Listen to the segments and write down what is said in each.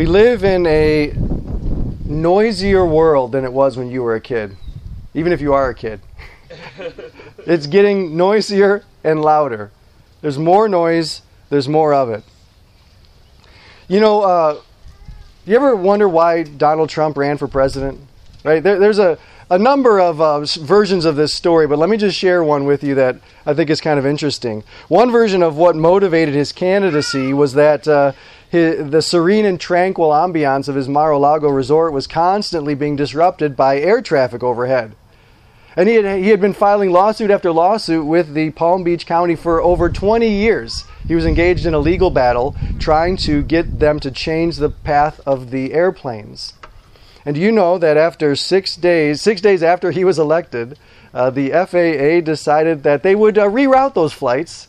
We live in a noisier world than it was when you were a kid, even if you are a kid. it's getting noisier and louder. There's more noise, there's more of it. You know, uh, you ever wonder why Donald Trump ran for president? Right? There, there's a, a number of uh, versions of this story, but let me just share one with you that I think is kind of interesting. One version of what motivated his candidacy was that uh, his, the serene and tranquil ambiance of his Mar-a-Lago resort was constantly being disrupted by air traffic overhead. And he had, he had been filing lawsuit after lawsuit with the Palm Beach County for over 20 years. He was engaged in a legal battle trying to get them to change the path of the airplanes. And do you know that after six days, six days after he was elected, uh, the FAA decided that they would uh, reroute those flights,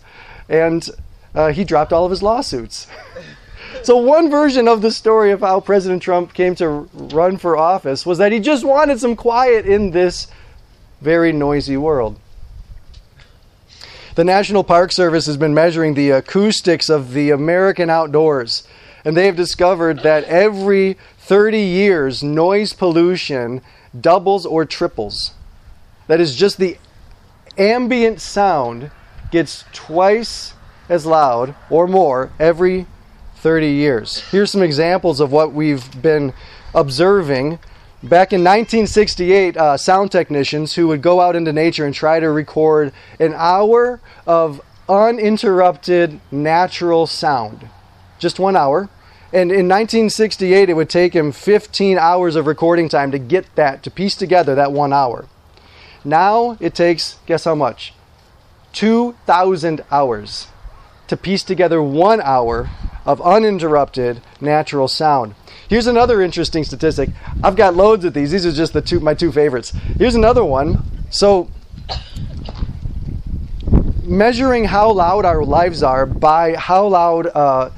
and uh, he dropped all of his lawsuits. so one version of the story of how President Trump came to run for office was that he just wanted some quiet in this very noisy world. The National Park Service has been measuring the acoustics of the American outdoors, and they have discovered that every 30 years, noise pollution doubles or triples. That is just the ambient sound gets twice as loud or more every 30 years. Here's some examples of what we've been observing. Back in 1968, uh, sound technicians who would go out into nature and try to record an hour of uninterrupted natural sound. Just one hour. And in 1968, it would take him 15 hours of recording time to get that, to piece together that one hour. Now it takes, guess how much? 2,000 hours to piece together one hour of uninterrupted natural sound. Here's another interesting statistic. I've got loads of these. These are just the two my two favorites. Here's another one. So measuring how loud our lives are by how loud uh,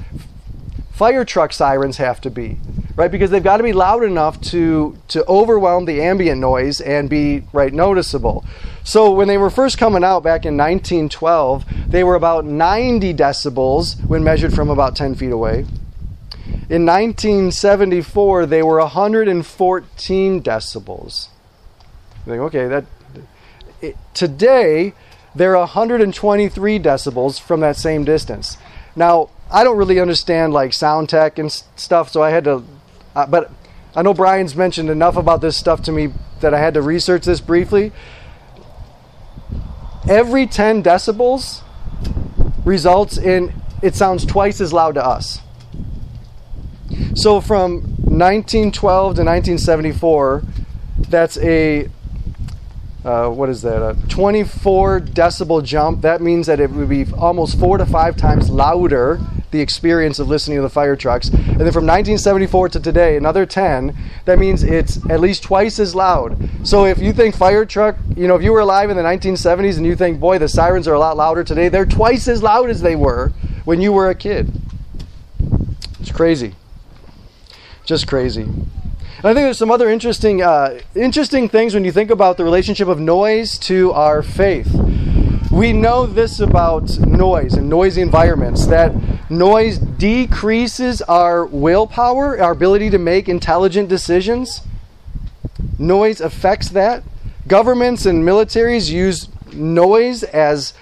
fire truck sirens have to be, right? Because they've got to be loud enough to to overwhelm the ambient noise and be right noticeable. So when they were first coming out back in 1912, they were about 90 decibels when measured from about 10 feet away. In 1974, they were 114 decibels. Think, okay, that it, today they're 123 decibels from that same distance. Now, I don't really understand like sound tech and stuff, so I had to. Uh, but I know Brian's mentioned enough about this stuff to me that I had to research this briefly. Every 10 decibels results in it sounds twice as loud to us. So from 1912 to 1974, that's a uh, what is that? A 24 decibel jump. That means that it would be almost four to five times louder the experience of listening to the fire trucks. And then from 1974 to today, another 10. That means it's at least twice as loud. So if you think fire truck, you know, if you were alive in the 1970s and you think, boy, the sirens are a lot louder today, they're twice as loud as they were when you were a kid. It's crazy. Just crazy. And I think there's some other interesting, uh, interesting things when you think about the relationship of noise to our faith. We know this about noise and noisy environments that noise decreases our willpower, our ability to make intelligent decisions. Noise affects that. Governments and militaries use noise as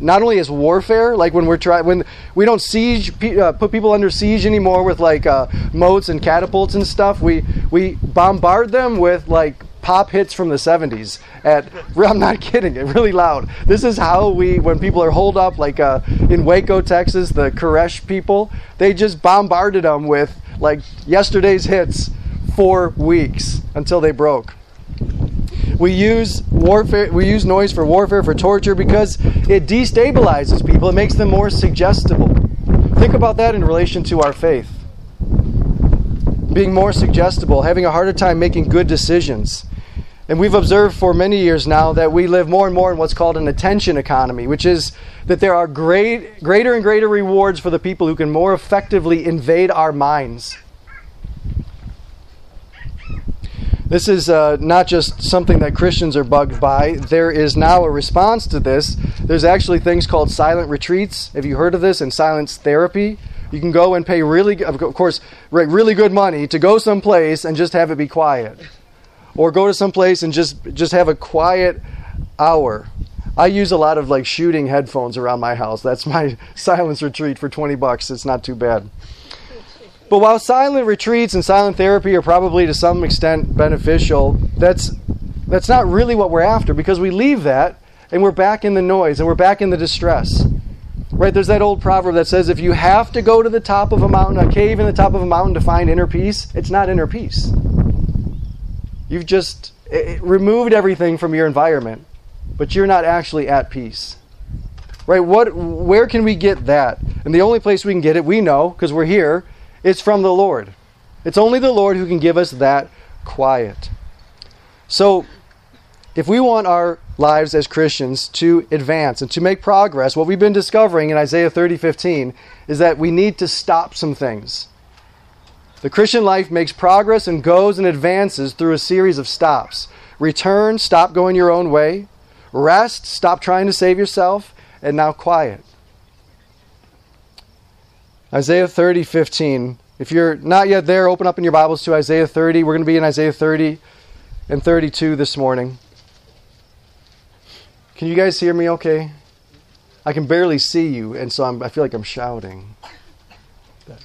not only as warfare, like when we're trying, when we don't siege, uh, put people under siege anymore with like uh, moats and catapults and stuff. We we bombard them with like pop hits from the 70s at i'm not kidding it really loud this is how we when people are holed up like uh, in waco texas the koresh people they just bombarded them with like yesterday's hits for weeks until they broke we use warfare we use noise for warfare for torture because it destabilizes people. It makes them more suggestible. Think about that in relation to our faith. Being more suggestible having a harder time making good decisions. And we've observed for many years now that we live more and more in what's called an attention economy, which is that there are great, greater and greater rewards for the people who can more effectively invade our minds. This is uh, not just something that Christians are bugged by. There is now a response to this. There's actually things called silent retreats. Have you heard of this? And silence therapy, You can go and pay really, of course, really good money to go someplace and just have it be quiet, or go to someplace and just just have a quiet hour. I use a lot of like shooting headphones around my house. That's my silence retreat for 20 bucks. It's not too bad. But while silent retreats and silent therapy are probably to some extent beneficial, that's that's not really what we're after because we leave that and we're back in the noise and we're back in the distress. Right? There's that old proverb that says if you have to go to the top of a mountain, a cave in the top of a mountain to find inner peace, it's not inner peace. You've just removed everything from your environment, but you're not actually at peace. Right? What where can we get that? And the only place we can get it, we know because we're here, it's from the Lord. It's only the Lord who can give us that quiet. So, if we want our lives as Christians to advance and to make progress, what we've been discovering in Isaiah 30:15 is that we need to stop some things. The Christian life makes progress and goes and advances through a series of stops. Return, stop going your own way. Rest, stop trying to save yourself, and now quiet. Isaiah 30, 15. If you're not yet there, open up in your Bibles to Isaiah 30. We're going to be in Isaiah 30 and 32 this morning. Can you guys hear me okay? I can barely see you, and so I'm, i feel like I'm shouting. That,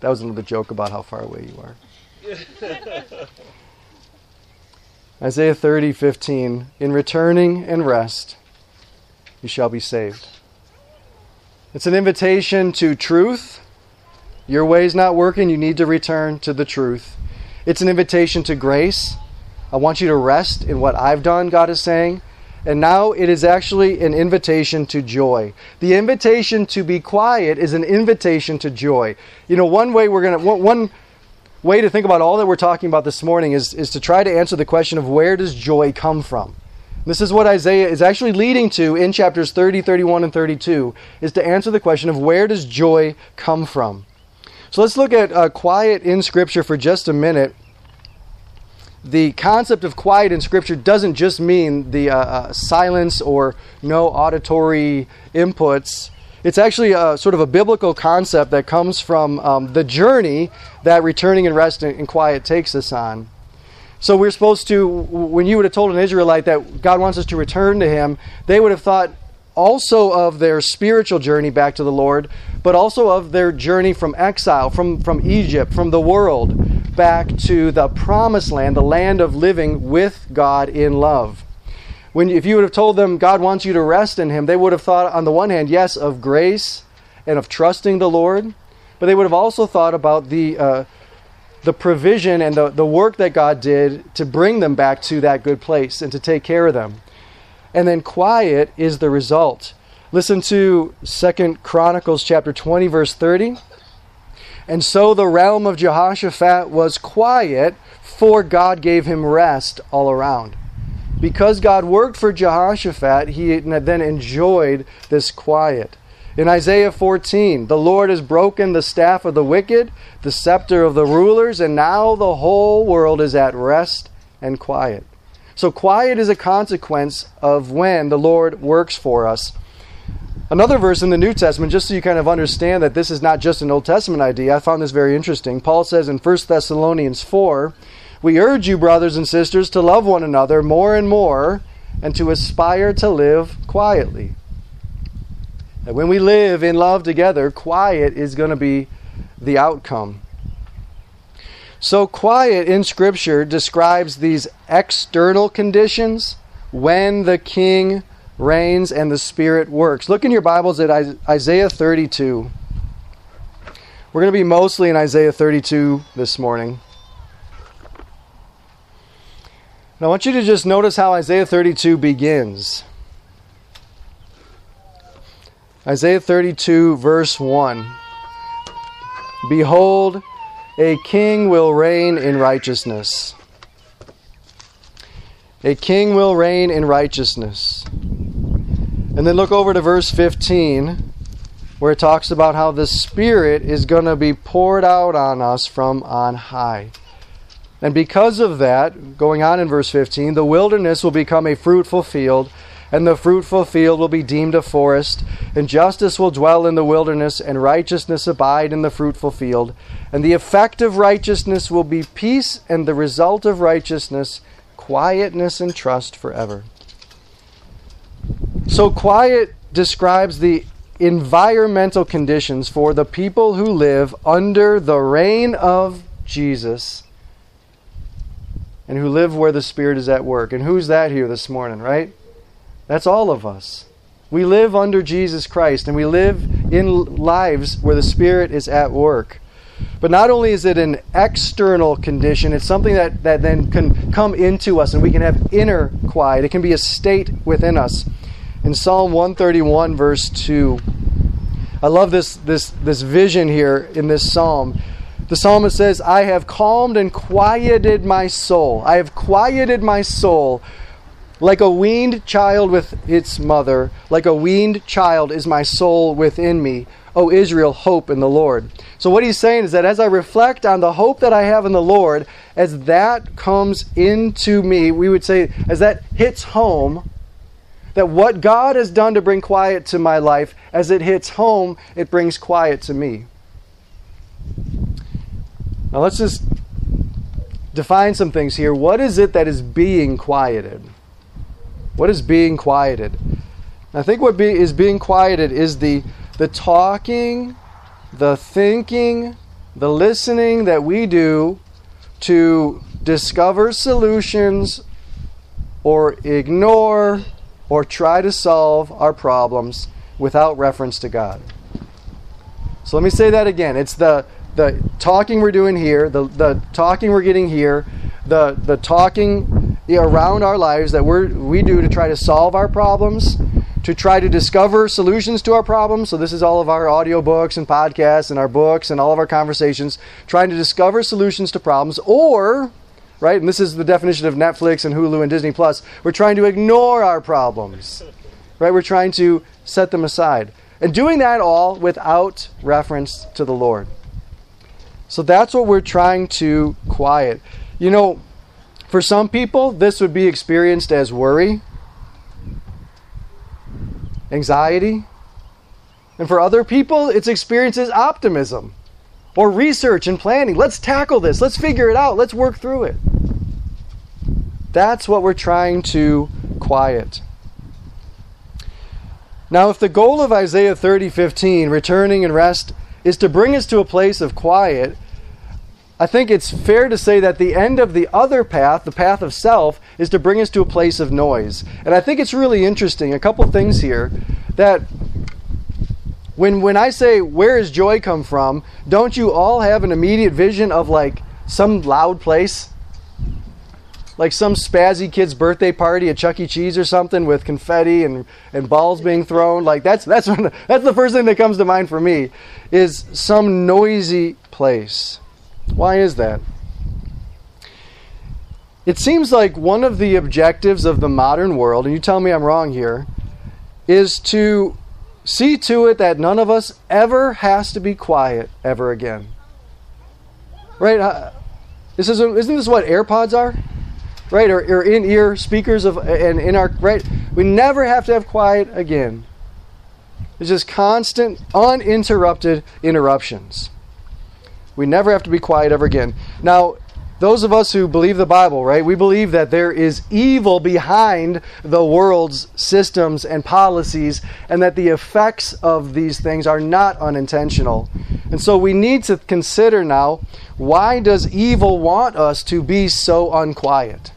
that was another joke about how far away you are. Isaiah 30, 15. In returning and rest, you shall be saved. It's an invitation to truth. Your way's not working, you need to return to the truth. It's an invitation to grace. I want you to rest in what I've done, God is saying. And now it is actually an invitation to joy. The invitation to be quiet is an invitation to joy. You know, one way we're going to, one way to think about all that we're talking about this morning is, is to try to answer the question of where does joy come from? This is what Isaiah is actually leading to in chapters 30, 31, and 32, is to answer the question of where does joy come from? So let's look at uh, quiet in Scripture for just a minute. The concept of quiet in Scripture doesn't just mean the uh, uh, silence or no auditory inputs. It's actually a, sort of a biblical concept that comes from um, the journey that returning and rest and quiet takes us on. So we're supposed to, when you would have told an Israelite that God wants us to return to Him, they would have thought also of their spiritual journey back to the Lord, but also of their journey from exile, from, from Egypt, from the world, back to the promised land, the land of living with God in love. When, if you would have told them God wants you to rest in Him, they would have thought, on the one hand, yes, of grace and of trusting the Lord, but they would have also thought about the. Uh, the provision and the, the work that God did to bring them back to that good place and to take care of them. And then quiet is the result. Listen to Second Chronicles chapter 20 verse 30. And so the realm of Jehoshaphat was quiet, for God gave him rest all around. Because God worked for Jehoshaphat, he then enjoyed this quiet. In Isaiah 14, the Lord has broken the staff of the wicked, the scepter of the rulers, and now the whole world is at rest and quiet. So, quiet is a consequence of when the Lord works for us. Another verse in the New Testament, just so you kind of understand that this is not just an Old Testament idea, I found this very interesting. Paul says in 1 Thessalonians 4, We urge you, brothers and sisters, to love one another more and more and to aspire to live quietly. That when we live in love together, quiet is going to be the outcome. So, quiet in Scripture describes these external conditions when the king reigns and the Spirit works. Look in your Bibles at Isaiah 32. We're going to be mostly in Isaiah 32 this morning. And I want you to just notice how Isaiah 32 begins. Isaiah 32, verse 1. Behold, a king will reign in righteousness. A king will reign in righteousness. And then look over to verse 15, where it talks about how the Spirit is going to be poured out on us from on high. And because of that, going on in verse 15, the wilderness will become a fruitful field and the fruitful field will be deemed a forest, and justice will dwell in the wilderness, and righteousness abide in the fruitful field. And the effect of righteousness will be peace, and the result of righteousness, quietness and trust forever. So, quiet describes the environmental conditions for the people who live under the reign of Jesus and who live where the Spirit is at work. And who's that here this morning, right? That's all of us. We live under Jesus Christ and we live in lives where the Spirit is at work. But not only is it an external condition, it's something that, that then can come into us and we can have inner quiet. It can be a state within us. In Psalm 131, verse 2, I love this, this, this vision here in this psalm. The psalmist says, I have calmed and quieted my soul. I have quieted my soul like a weaned child with its mother, like a weaned child is my soul within me. O Israel, hope in the Lord. So, what he's saying is that as I reflect on the hope that I have in the Lord, as that comes into me, we would say, as that hits home, that what God has done to bring quiet to my life, as it hits home, it brings quiet to me. Now, let's just define some things here. What is it that is being quieted? What is being quieted? I think what be, is being quieted is the, the talking, the thinking, the listening that we do to discover solutions or ignore or try to solve our problems without reference to God. So let me say that again. It's the the talking we're doing here, the, the talking we're getting here, the the talking around our lives that we we do to try to solve our problems, to try to discover solutions to our problems. So this is all of our audiobooks and podcasts and our books and all of our conversations, trying to discover solutions to problems, or right, and this is the definition of Netflix and Hulu and Disney Plus, we're trying to ignore our problems. Right? We're trying to set them aside. And doing that all without reference to the Lord. So that's what we're trying to quiet. You know, for some people, this would be experienced as worry, anxiety. And for other people, it's experienced as optimism or research and planning. Let's tackle this. Let's figure it out. Let's work through it. That's what we're trying to quiet. Now, if the goal of Isaiah 30:15, returning and rest, is to bring us to a place of quiet, I think it's fair to say that the end of the other path, the path of self, is to bring us to a place of noise. And I think it's really interesting, a couple things here, that when when I say where does joy come from, don't you all have an immediate vision of like some loud place? Like some spazzy kid's birthday party at Chuck E. Cheese or something with confetti and, and balls being thrown. Like that's that's when, that's the first thing that comes to mind for me is some noisy place. Why is that? It seems like one of the objectives of the modern world, and you tell me I'm wrong here, is to see to it that none of us ever has to be quiet ever again. Right? Uh, this is isn't this what AirPods are? Right? Or, or in-ear speakers of and in our right. We never have to have quiet again. It's just constant, uninterrupted interruptions. We never have to be quiet ever again. Now, those of us who believe the Bible, right, we believe that there is evil behind the world's systems and policies, and that the effects of these things are not unintentional. And so we need to consider now why does evil want us to be so unquiet?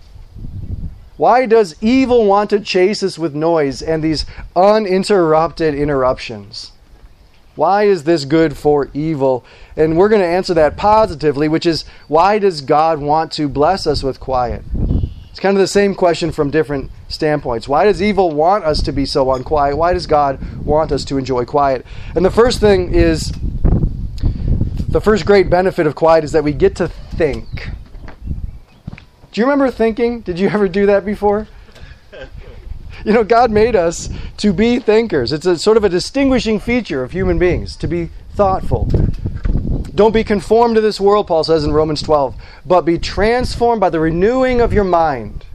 Why does evil want to chase us with noise and these uninterrupted interruptions? Why is this good for evil? And we're going to answer that positively, which is why does God want to bless us with quiet? It's kind of the same question from different standpoints. Why does evil want us to be so unquiet? Why does God want us to enjoy quiet? And the first thing is the first great benefit of quiet is that we get to think. Do you remember thinking? Did you ever do that before? You know, God made us to be thinkers. It's a sort of a distinguishing feature of human beings to be thoughtful. Don't be conformed to this world, Paul says in Romans 12, but be transformed by the renewing of your mind.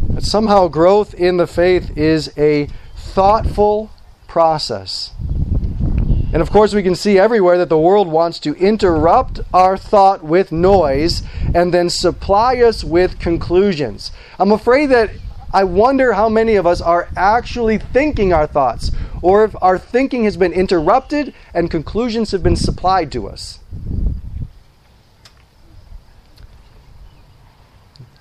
But somehow growth in the faith is a thoughtful process. And of course, we can see everywhere that the world wants to interrupt our thought with noise and then supply us with conclusions. I'm afraid that I wonder how many of us are actually thinking our thoughts, or if our thinking has been interrupted and conclusions have been supplied to us.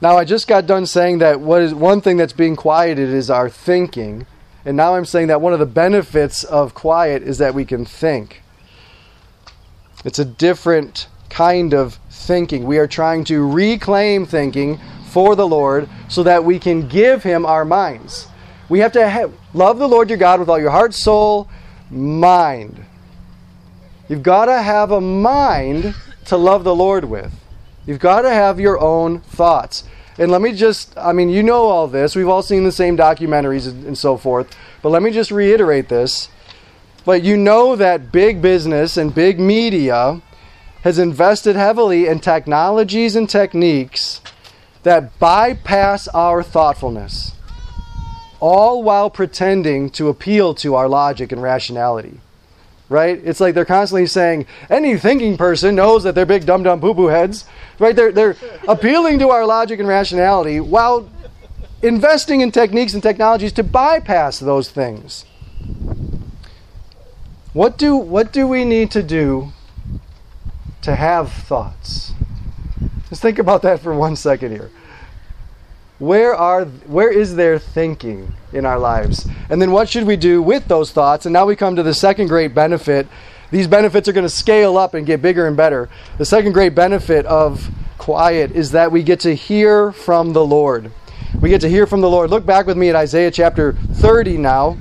Now, I just got done saying that what is one thing that's being quieted is our thinking. And now I'm saying that one of the benefits of quiet is that we can think. It's a different kind of thinking. We are trying to reclaim thinking for the Lord so that we can give Him our minds. We have to have, love the Lord your God with all your heart, soul, mind. You've got to have a mind to love the Lord with. You've got to have your own thoughts. And let me just, I mean, you know all this. We've all seen the same documentaries and so forth. But let me just reiterate this. But you know that big business and big media has invested heavily in technologies and techniques that bypass our thoughtfulness, all while pretending to appeal to our logic and rationality right? It's like they're constantly saying any thinking person knows that they're big dumb dum poo poo heads, right? They're they're appealing to our logic and rationality while investing in techniques and technologies to bypass those things. What do what do we need to do to have thoughts? Just think about that for one second here. Where are where is there thinking in our lives? And then what should we do with those thoughts? And now we come to the second great benefit. These benefits are going to scale up and get bigger and better. The second great benefit of quiet is that we get to hear from the Lord. We get to hear from the Lord. Look back with me at Isaiah chapter 30 now.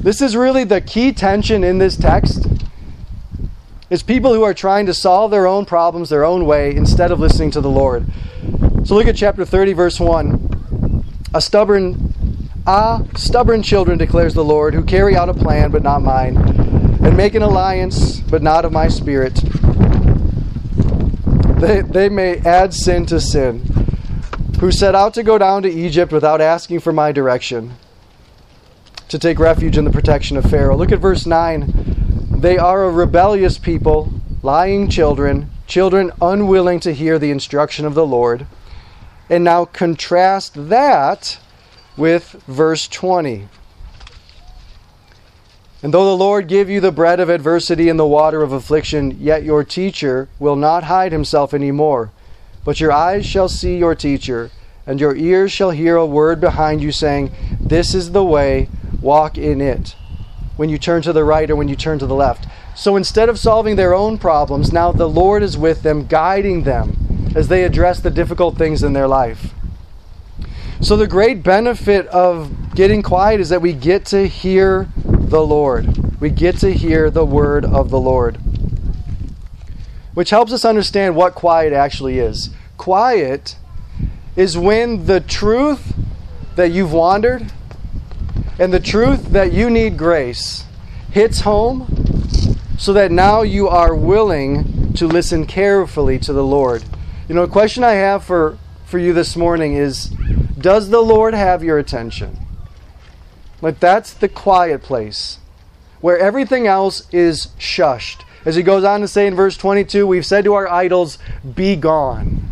This is really the key tension in this text. Is people who are trying to solve their own problems their own way instead of listening to the Lord. So look at chapter 30, verse 1. A stubborn, ah, stubborn children, declares the Lord, who carry out a plan, but not mine, and make an alliance, but not of my spirit. They, they may add sin to sin, who set out to go down to Egypt without asking for my direction, to take refuge in the protection of Pharaoh. Look at verse 9. They are a rebellious people, lying children, children unwilling to hear the instruction of the Lord. And now contrast that with verse 20. And though the Lord give you the bread of adversity and the water of affliction, yet your teacher will not hide himself any more. But your eyes shall see your teacher, and your ears shall hear a word behind you saying, This is the way, walk in it. When you turn to the right or when you turn to the left. So instead of solving their own problems, now the Lord is with them, guiding them as they address the difficult things in their life. So, the great benefit of getting quiet is that we get to hear the Lord. We get to hear the word of the Lord, which helps us understand what quiet actually is. Quiet is when the truth that you've wandered and the truth that you need grace hits home so that now you are willing to listen carefully to the Lord you know, a question I have for, for you this morning is Does the Lord have your attention? Like, that's the quiet place where everything else is shushed. As he goes on to say in verse 22, we've said to our idols, Be gone.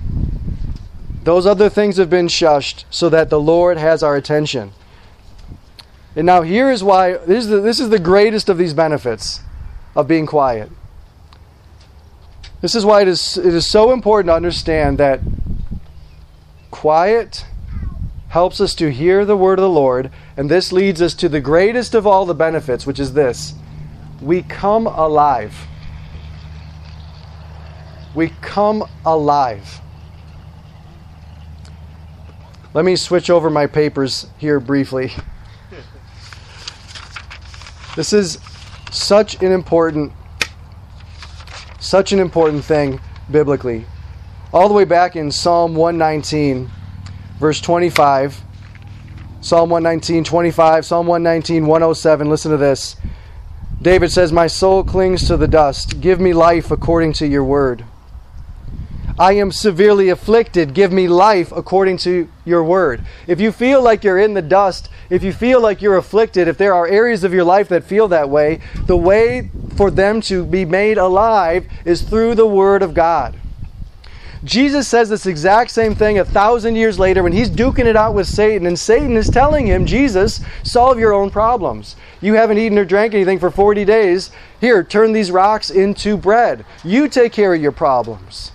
Those other things have been shushed so that the Lord has our attention. And now here is why this is the, this is the greatest of these benefits of being quiet. This is why it is, it is so important to understand that quiet helps us to hear the word of the Lord, and this leads us to the greatest of all the benefits, which is this we come alive. We come alive. Let me switch over my papers here briefly. This is such an important such an important thing biblically. All the way back in Psalm 119, verse 25. Psalm 119, 25, Psalm 119, 107. Listen to this. David says, My soul clings to the dust. Give me life according to your word. I am severely afflicted. Give me life according to your word. If you feel like you're in the dust, if you feel like you're afflicted, if there are areas of your life that feel that way, the way for them to be made alive is through the word of God. Jesus says this exact same thing a thousand years later when he's duking it out with Satan, and Satan is telling him, Jesus, solve your own problems. You haven't eaten or drank anything for 40 days. Here, turn these rocks into bread. You take care of your problems.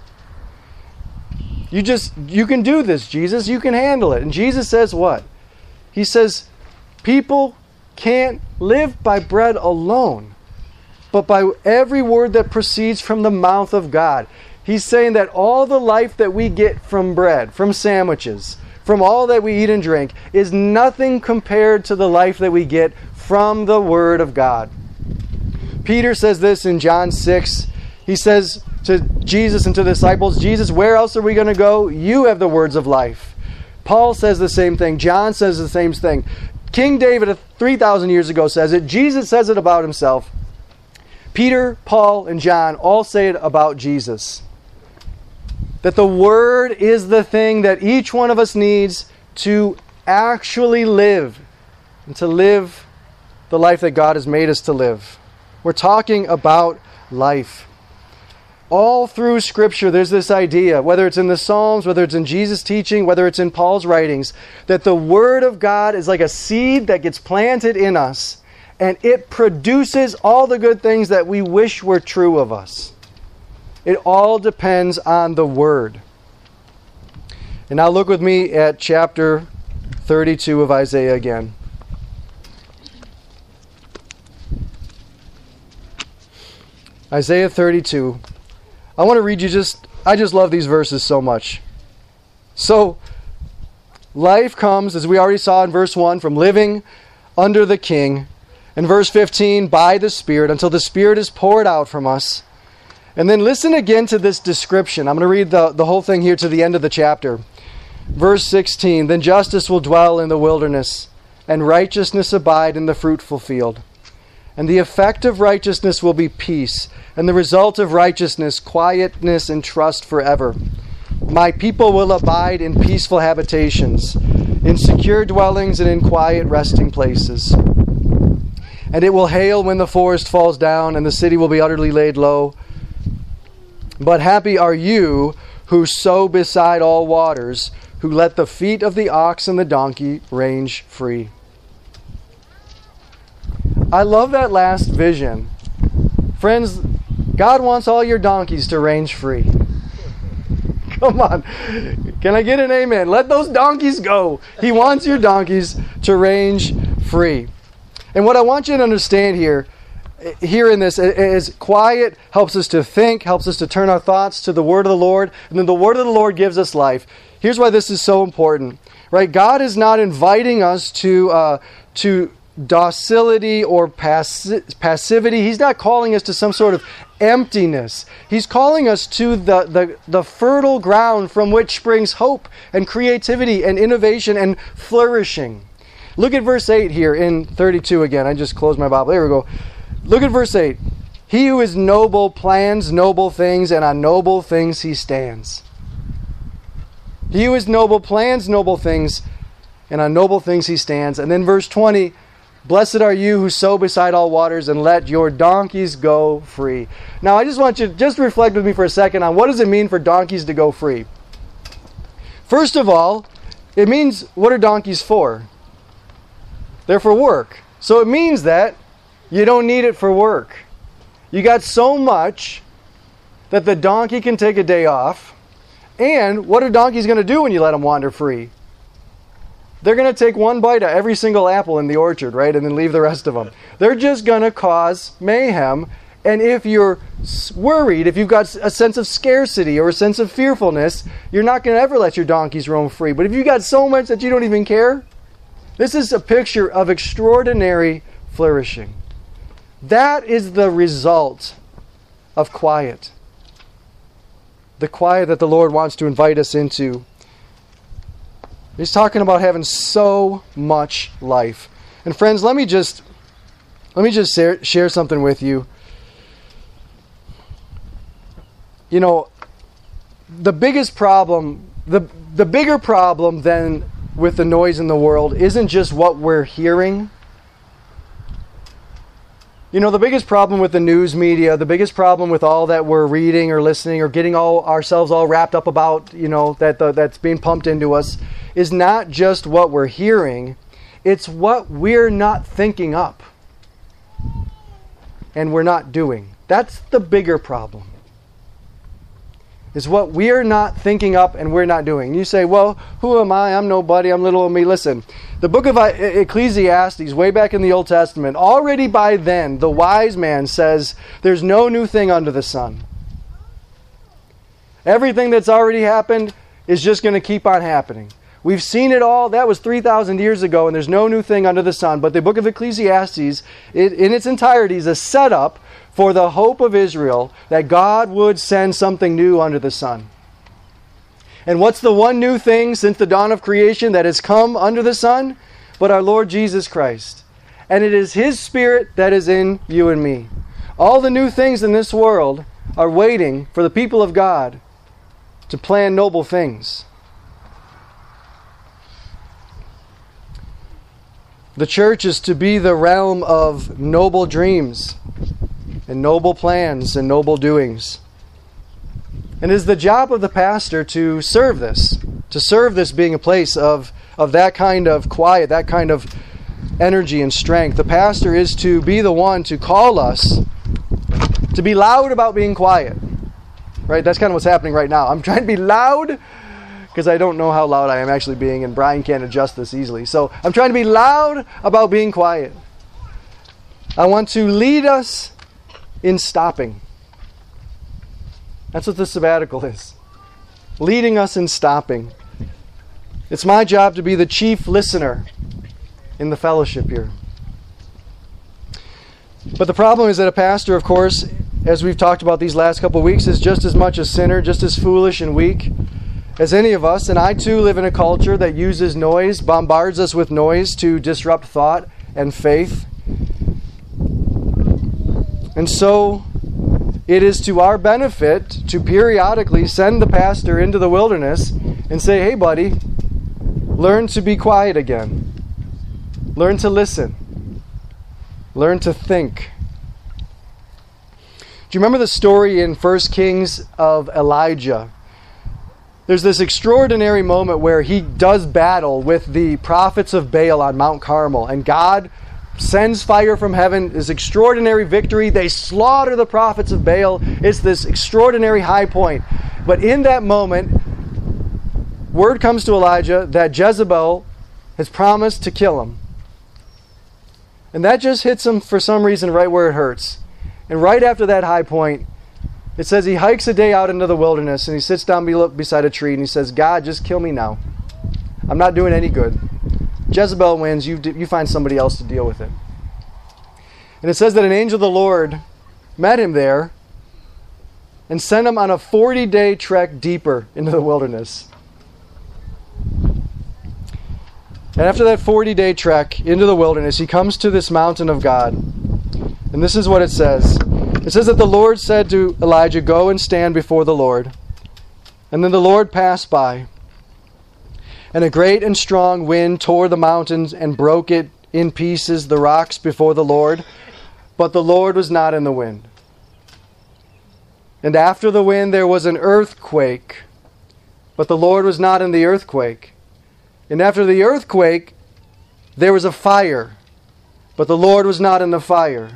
You just, you can do this, Jesus. You can handle it. And Jesus says what? He says, people can't live by bread alone, but by every word that proceeds from the mouth of God. He's saying that all the life that we get from bread, from sandwiches, from all that we eat and drink, is nothing compared to the life that we get from the Word of God. Peter says this in John 6. He says to Jesus and to the disciples, Jesus, where else are we going to go? You have the words of life. Paul says the same thing. John says the same thing. King David, uh, 3,000 years ago, says it. Jesus says it about himself. Peter, Paul, and John all say it about Jesus that the Word is the thing that each one of us needs to actually live and to live the life that God has made us to live. We're talking about life. All through Scripture, there's this idea, whether it's in the Psalms, whether it's in Jesus' teaching, whether it's in Paul's writings, that the Word of God is like a seed that gets planted in us and it produces all the good things that we wish were true of us. It all depends on the Word. And now look with me at chapter 32 of Isaiah again. Isaiah 32. I want to read you just, I just love these verses so much. So, life comes, as we already saw in verse 1, from living under the king. In verse 15, by the Spirit, until the Spirit is poured out from us. And then listen again to this description. I'm going to read the, the whole thing here to the end of the chapter. Verse 16 Then justice will dwell in the wilderness, and righteousness abide in the fruitful field. And the effect of righteousness will be peace, and the result of righteousness, quietness and trust forever. My people will abide in peaceful habitations, in secure dwellings, and in quiet resting places. And it will hail when the forest falls down, and the city will be utterly laid low. But happy are you who sow beside all waters, who let the feet of the ox and the donkey range free. I love that last vision. Friends, God wants all your donkeys to range free. Come on. Can I get an amen? Let those donkeys go. He wants your donkeys to range free. And what I want you to understand here here in this is quiet helps us to think helps us to turn our thoughts to the word of the lord and then the word of the lord gives us life here's why this is so important right god is not inviting us to uh, to docility or passi- passivity he's not calling us to some sort of emptiness he's calling us to the, the, the fertile ground from which springs hope and creativity and innovation and flourishing look at verse 8 here in 32 again i just closed my bible there we go Look at verse 8. He who is noble plans noble things, and on noble things he stands. He who is noble plans noble things, and on noble things he stands. And then verse 20 Blessed are you who sow beside all waters, and let your donkeys go free. Now, I just want you to just reflect with me for a second on what does it mean for donkeys to go free? First of all, it means what are donkeys for? They're for work. So it means that you don't need it for work. You got so much that the donkey can take a day off. And what are donkeys going to do when you let them wander free? They're going to take one bite of every single apple in the orchard, right? And then leave the rest of them. They're just going to cause mayhem. And if you're worried, if you've got a sense of scarcity or a sense of fearfulness, you're not going to ever let your donkeys roam free. But if you've got so much that you don't even care, this is a picture of extraordinary flourishing. That is the result of quiet. The quiet that the Lord wants to invite us into. He's talking about having so much life. And friends, let me just let me just share, share something with you. You know, the biggest problem, the, the bigger problem than with the noise in the world isn't just what we're hearing. You know, the biggest problem with the news media, the biggest problem with all that we're reading or listening or getting all ourselves all wrapped up about, you know, that the, that's being pumped into us is not just what we're hearing, it's what we're not thinking up and we're not doing. That's the bigger problem is what we're not thinking up and we're not doing. You say, well, who am I? I'm nobody. I'm little of me. Listen, the book of Ecclesiastes, way back in the Old Testament, already by then, the wise man says, there's no new thing under the sun. Everything that's already happened is just going to keep on happening. We've seen it all. That was 3,000 years ago, and there's no new thing under the sun. But the book of Ecclesiastes, it, in its entirety, is a setup for the hope of Israel that God would send something new under the sun. And what's the one new thing since the dawn of creation that has come under the sun? But our Lord Jesus Christ. And it is His Spirit that is in you and me. All the new things in this world are waiting for the people of God to plan noble things. The church is to be the realm of noble dreams and noble plans and noble doings. And it is the job of the pastor to serve this, to serve this being a place of, of that kind of quiet, that kind of energy and strength. The pastor is to be the one to call us to be loud about being quiet. Right? That's kind of what's happening right now. I'm trying to be loud because I don't know how loud I am actually being, and Brian can't adjust this easily. So I'm trying to be loud about being quiet. I want to lead us in stopping. That's what the sabbatical is leading us in stopping. It's my job to be the chief listener in the fellowship here. But the problem is that a pastor, of course, as we've talked about these last couple of weeks, is just as much a sinner, just as foolish and weak as any of us. And I too live in a culture that uses noise, bombards us with noise to disrupt thought and faith. And so it is to our benefit to periodically send the pastor into the wilderness and say, hey, buddy, learn to be quiet again. Learn to listen. Learn to think. Do you remember the story in 1 Kings of Elijah? There's this extraordinary moment where he does battle with the prophets of Baal on Mount Carmel, and God sends fire from heaven, this extraordinary victory. They slaughter the prophets of Baal. It's this extraordinary high point. But in that moment, word comes to Elijah that Jezebel has promised to kill him. And that just hits him for some reason right where it hurts. And right after that high point, it says he hikes a day out into the wilderness and he sits down beside a tree and he says, God, just kill me now. I'm not doing any good. Jezebel wins, you, you find somebody else to deal with it. And it says that an angel of the Lord met him there and sent him on a 40 day trek deeper into the wilderness. And after that 40 day trek into the wilderness, he comes to this mountain of God. And this is what it says It says that the Lord said to Elijah, Go and stand before the Lord. And then the Lord passed by. And a great and strong wind tore the mountains and broke it in pieces, the rocks before the Lord. But the Lord was not in the wind. And after the wind there was an earthquake. But the Lord was not in the earthquake. And after the earthquake there was a fire. But the Lord was not in the fire.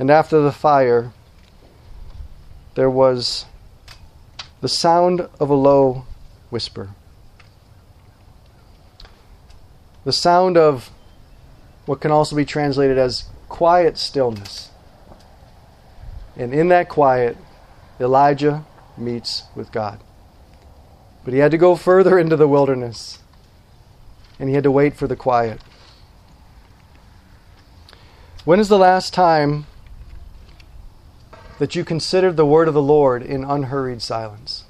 And after the fire there was the sound of a low whisper. The sound of what can also be translated as quiet stillness. And in that quiet, Elijah meets with God. But he had to go further into the wilderness, and he had to wait for the quiet. When is the last time that you considered the word of the Lord in unhurried silence?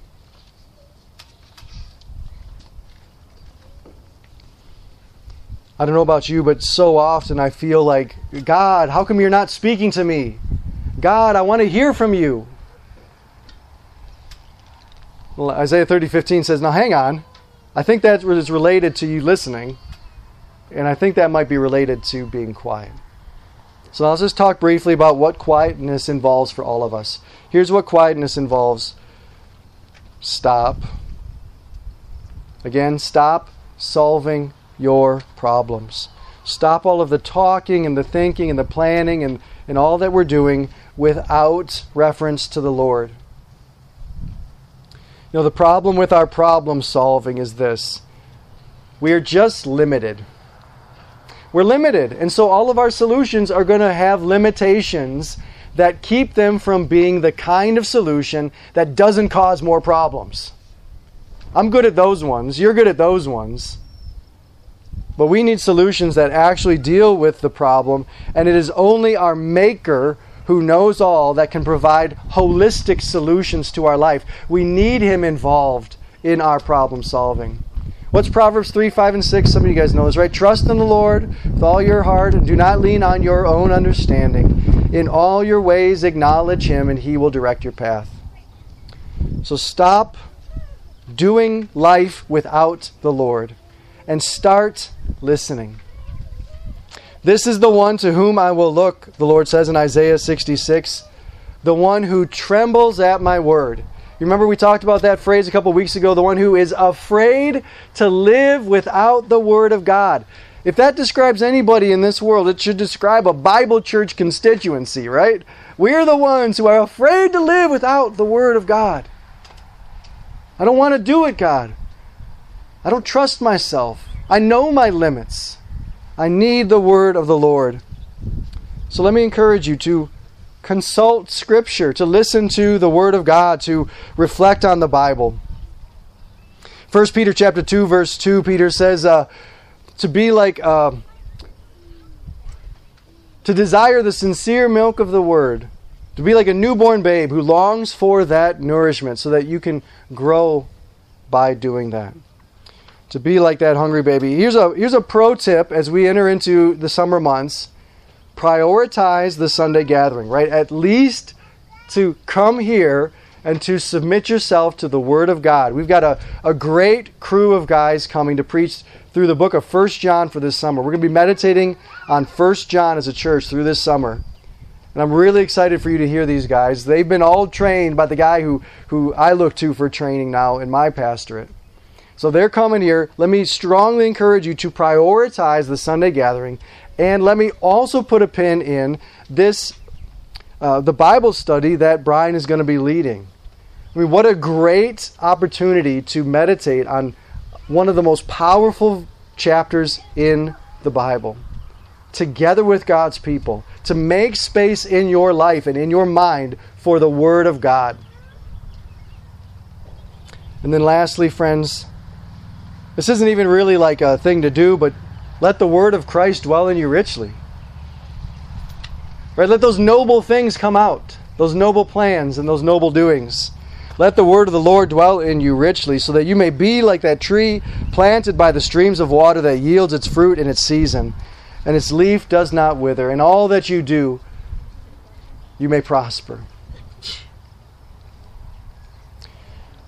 I don't know about you, but so often I feel like, God, how come you're not speaking to me? God, I want to hear from you. Well, Isaiah 30, 15 says, Now hang on. I think that is related to you listening, and I think that might be related to being quiet. So let's just talk briefly about what quietness involves for all of us. Here's what quietness involves stop. Again, stop solving your problems. Stop all of the talking and the thinking and the planning and, and all that we're doing without reference to the Lord. You know, the problem with our problem solving is this we are just limited. We're limited. And so all of our solutions are going to have limitations that keep them from being the kind of solution that doesn't cause more problems. I'm good at those ones. You're good at those ones. But we need solutions that actually deal with the problem, and it is only our Maker who knows all that can provide holistic solutions to our life. We need Him involved in our problem solving. What's Proverbs 3, 5, and 6? Some of you guys know this, right? Trust in the Lord with all your heart and do not lean on your own understanding. In all your ways, acknowledge Him, and He will direct your path. So stop doing life without the Lord and start listening. This is the one to whom I will look, the Lord says in Isaiah 66, the one who trembles at my word. You remember we talked about that phrase a couple weeks ago, the one who is afraid to live without the word of God. If that describes anybody in this world, it should describe a Bible church constituency, right? We're the ones who are afraid to live without the word of God. I don't want to do it, God. I don't trust myself. I know my limits. I need the word of the Lord. So let me encourage you to consult Scripture, to listen to the Word of God, to reflect on the Bible. 1 Peter chapter 2, verse 2, Peter says, uh, to be like, uh, to desire the sincere milk of the Word, to be like a newborn babe who longs for that nourishment so that you can grow by doing that to be like that hungry baby. Here's a here's a pro tip as we enter into the summer months. Prioritize the Sunday gathering, right? At least to come here and to submit yourself to the Word of God. We've got a, a great crew of guys coming to preach through the book of First John for this summer. We're going to be meditating on First John as a church through this summer. And I'm really excited for you to hear these guys. They've been all trained by the guy who, who I look to for training now in my pastorate. So they're coming here. Let me strongly encourage you to prioritize the Sunday gathering. And let me also put a pin in this, uh, the Bible study that Brian is going to be leading. I mean, what a great opportunity to meditate on one of the most powerful chapters in the Bible. Together with God's people, to make space in your life and in your mind for the Word of God. And then, lastly, friends, this isn't even really like a thing to do, but let the word of Christ dwell in you richly. Right? Let those noble things come out, those noble plans and those noble doings. Let the word of the Lord dwell in you richly, so that you may be like that tree planted by the streams of water that yields its fruit in its season, and its leaf does not wither. In all that you do, you may prosper.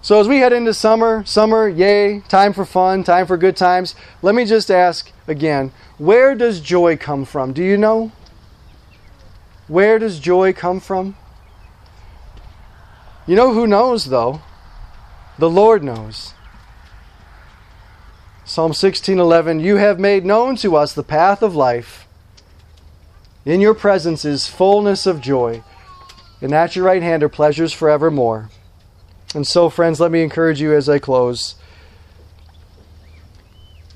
So as we head into summer, summer, yay, time for fun, time for good times, let me just ask again, where does joy come from? Do you know? Where does joy come from? You know who knows though? The Lord knows. Psalm 16:11 You have made known to us the path of life. In your presence is fullness of joy, and at your right hand are pleasures forevermore. And so, friends, let me encourage you as I close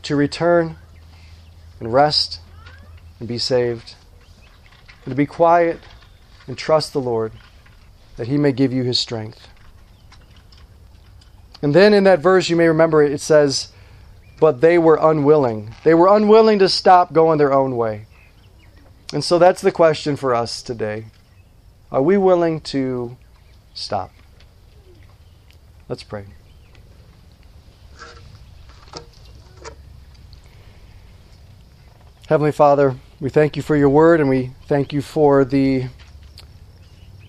to return and rest and be saved, and to be quiet and trust the Lord that He may give you His strength. And then in that verse, you may remember it says, But they were unwilling. They were unwilling to stop going their own way. And so that's the question for us today. Are we willing to stop? Let's pray. Heavenly Father, we thank you for your word and we thank you for the,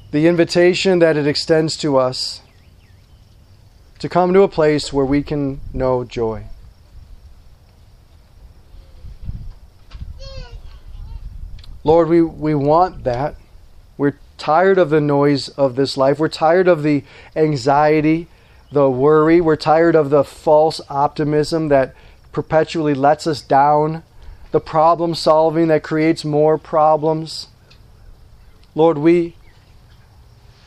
the invitation that it extends to us to come to a place where we can know joy. Lord, we, we want that. We're tired of the noise of this life. We're tired of the anxiety, the worry. We're tired of the false optimism that perpetually lets us down, the problem solving that creates more problems. Lord, we,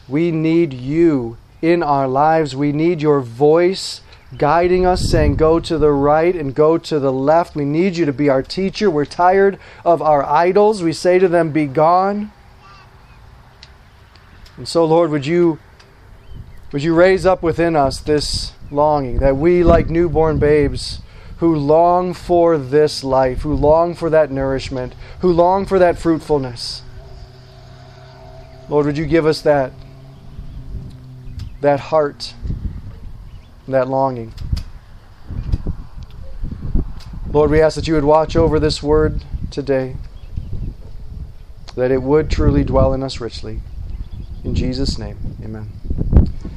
we need you in our lives. We need your voice guiding us, saying, Go to the right and go to the left. We need you to be our teacher. We're tired of our idols. We say to them, Be gone. And so, Lord, would you, would you raise up within us this longing that we, like newborn babes, who long for this life, who long for that nourishment, who long for that fruitfulness, Lord, would you give us that, that heart, that longing? Lord, we ask that you would watch over this word today, that it would truly dwell in us richly. In Jesus' name, amen.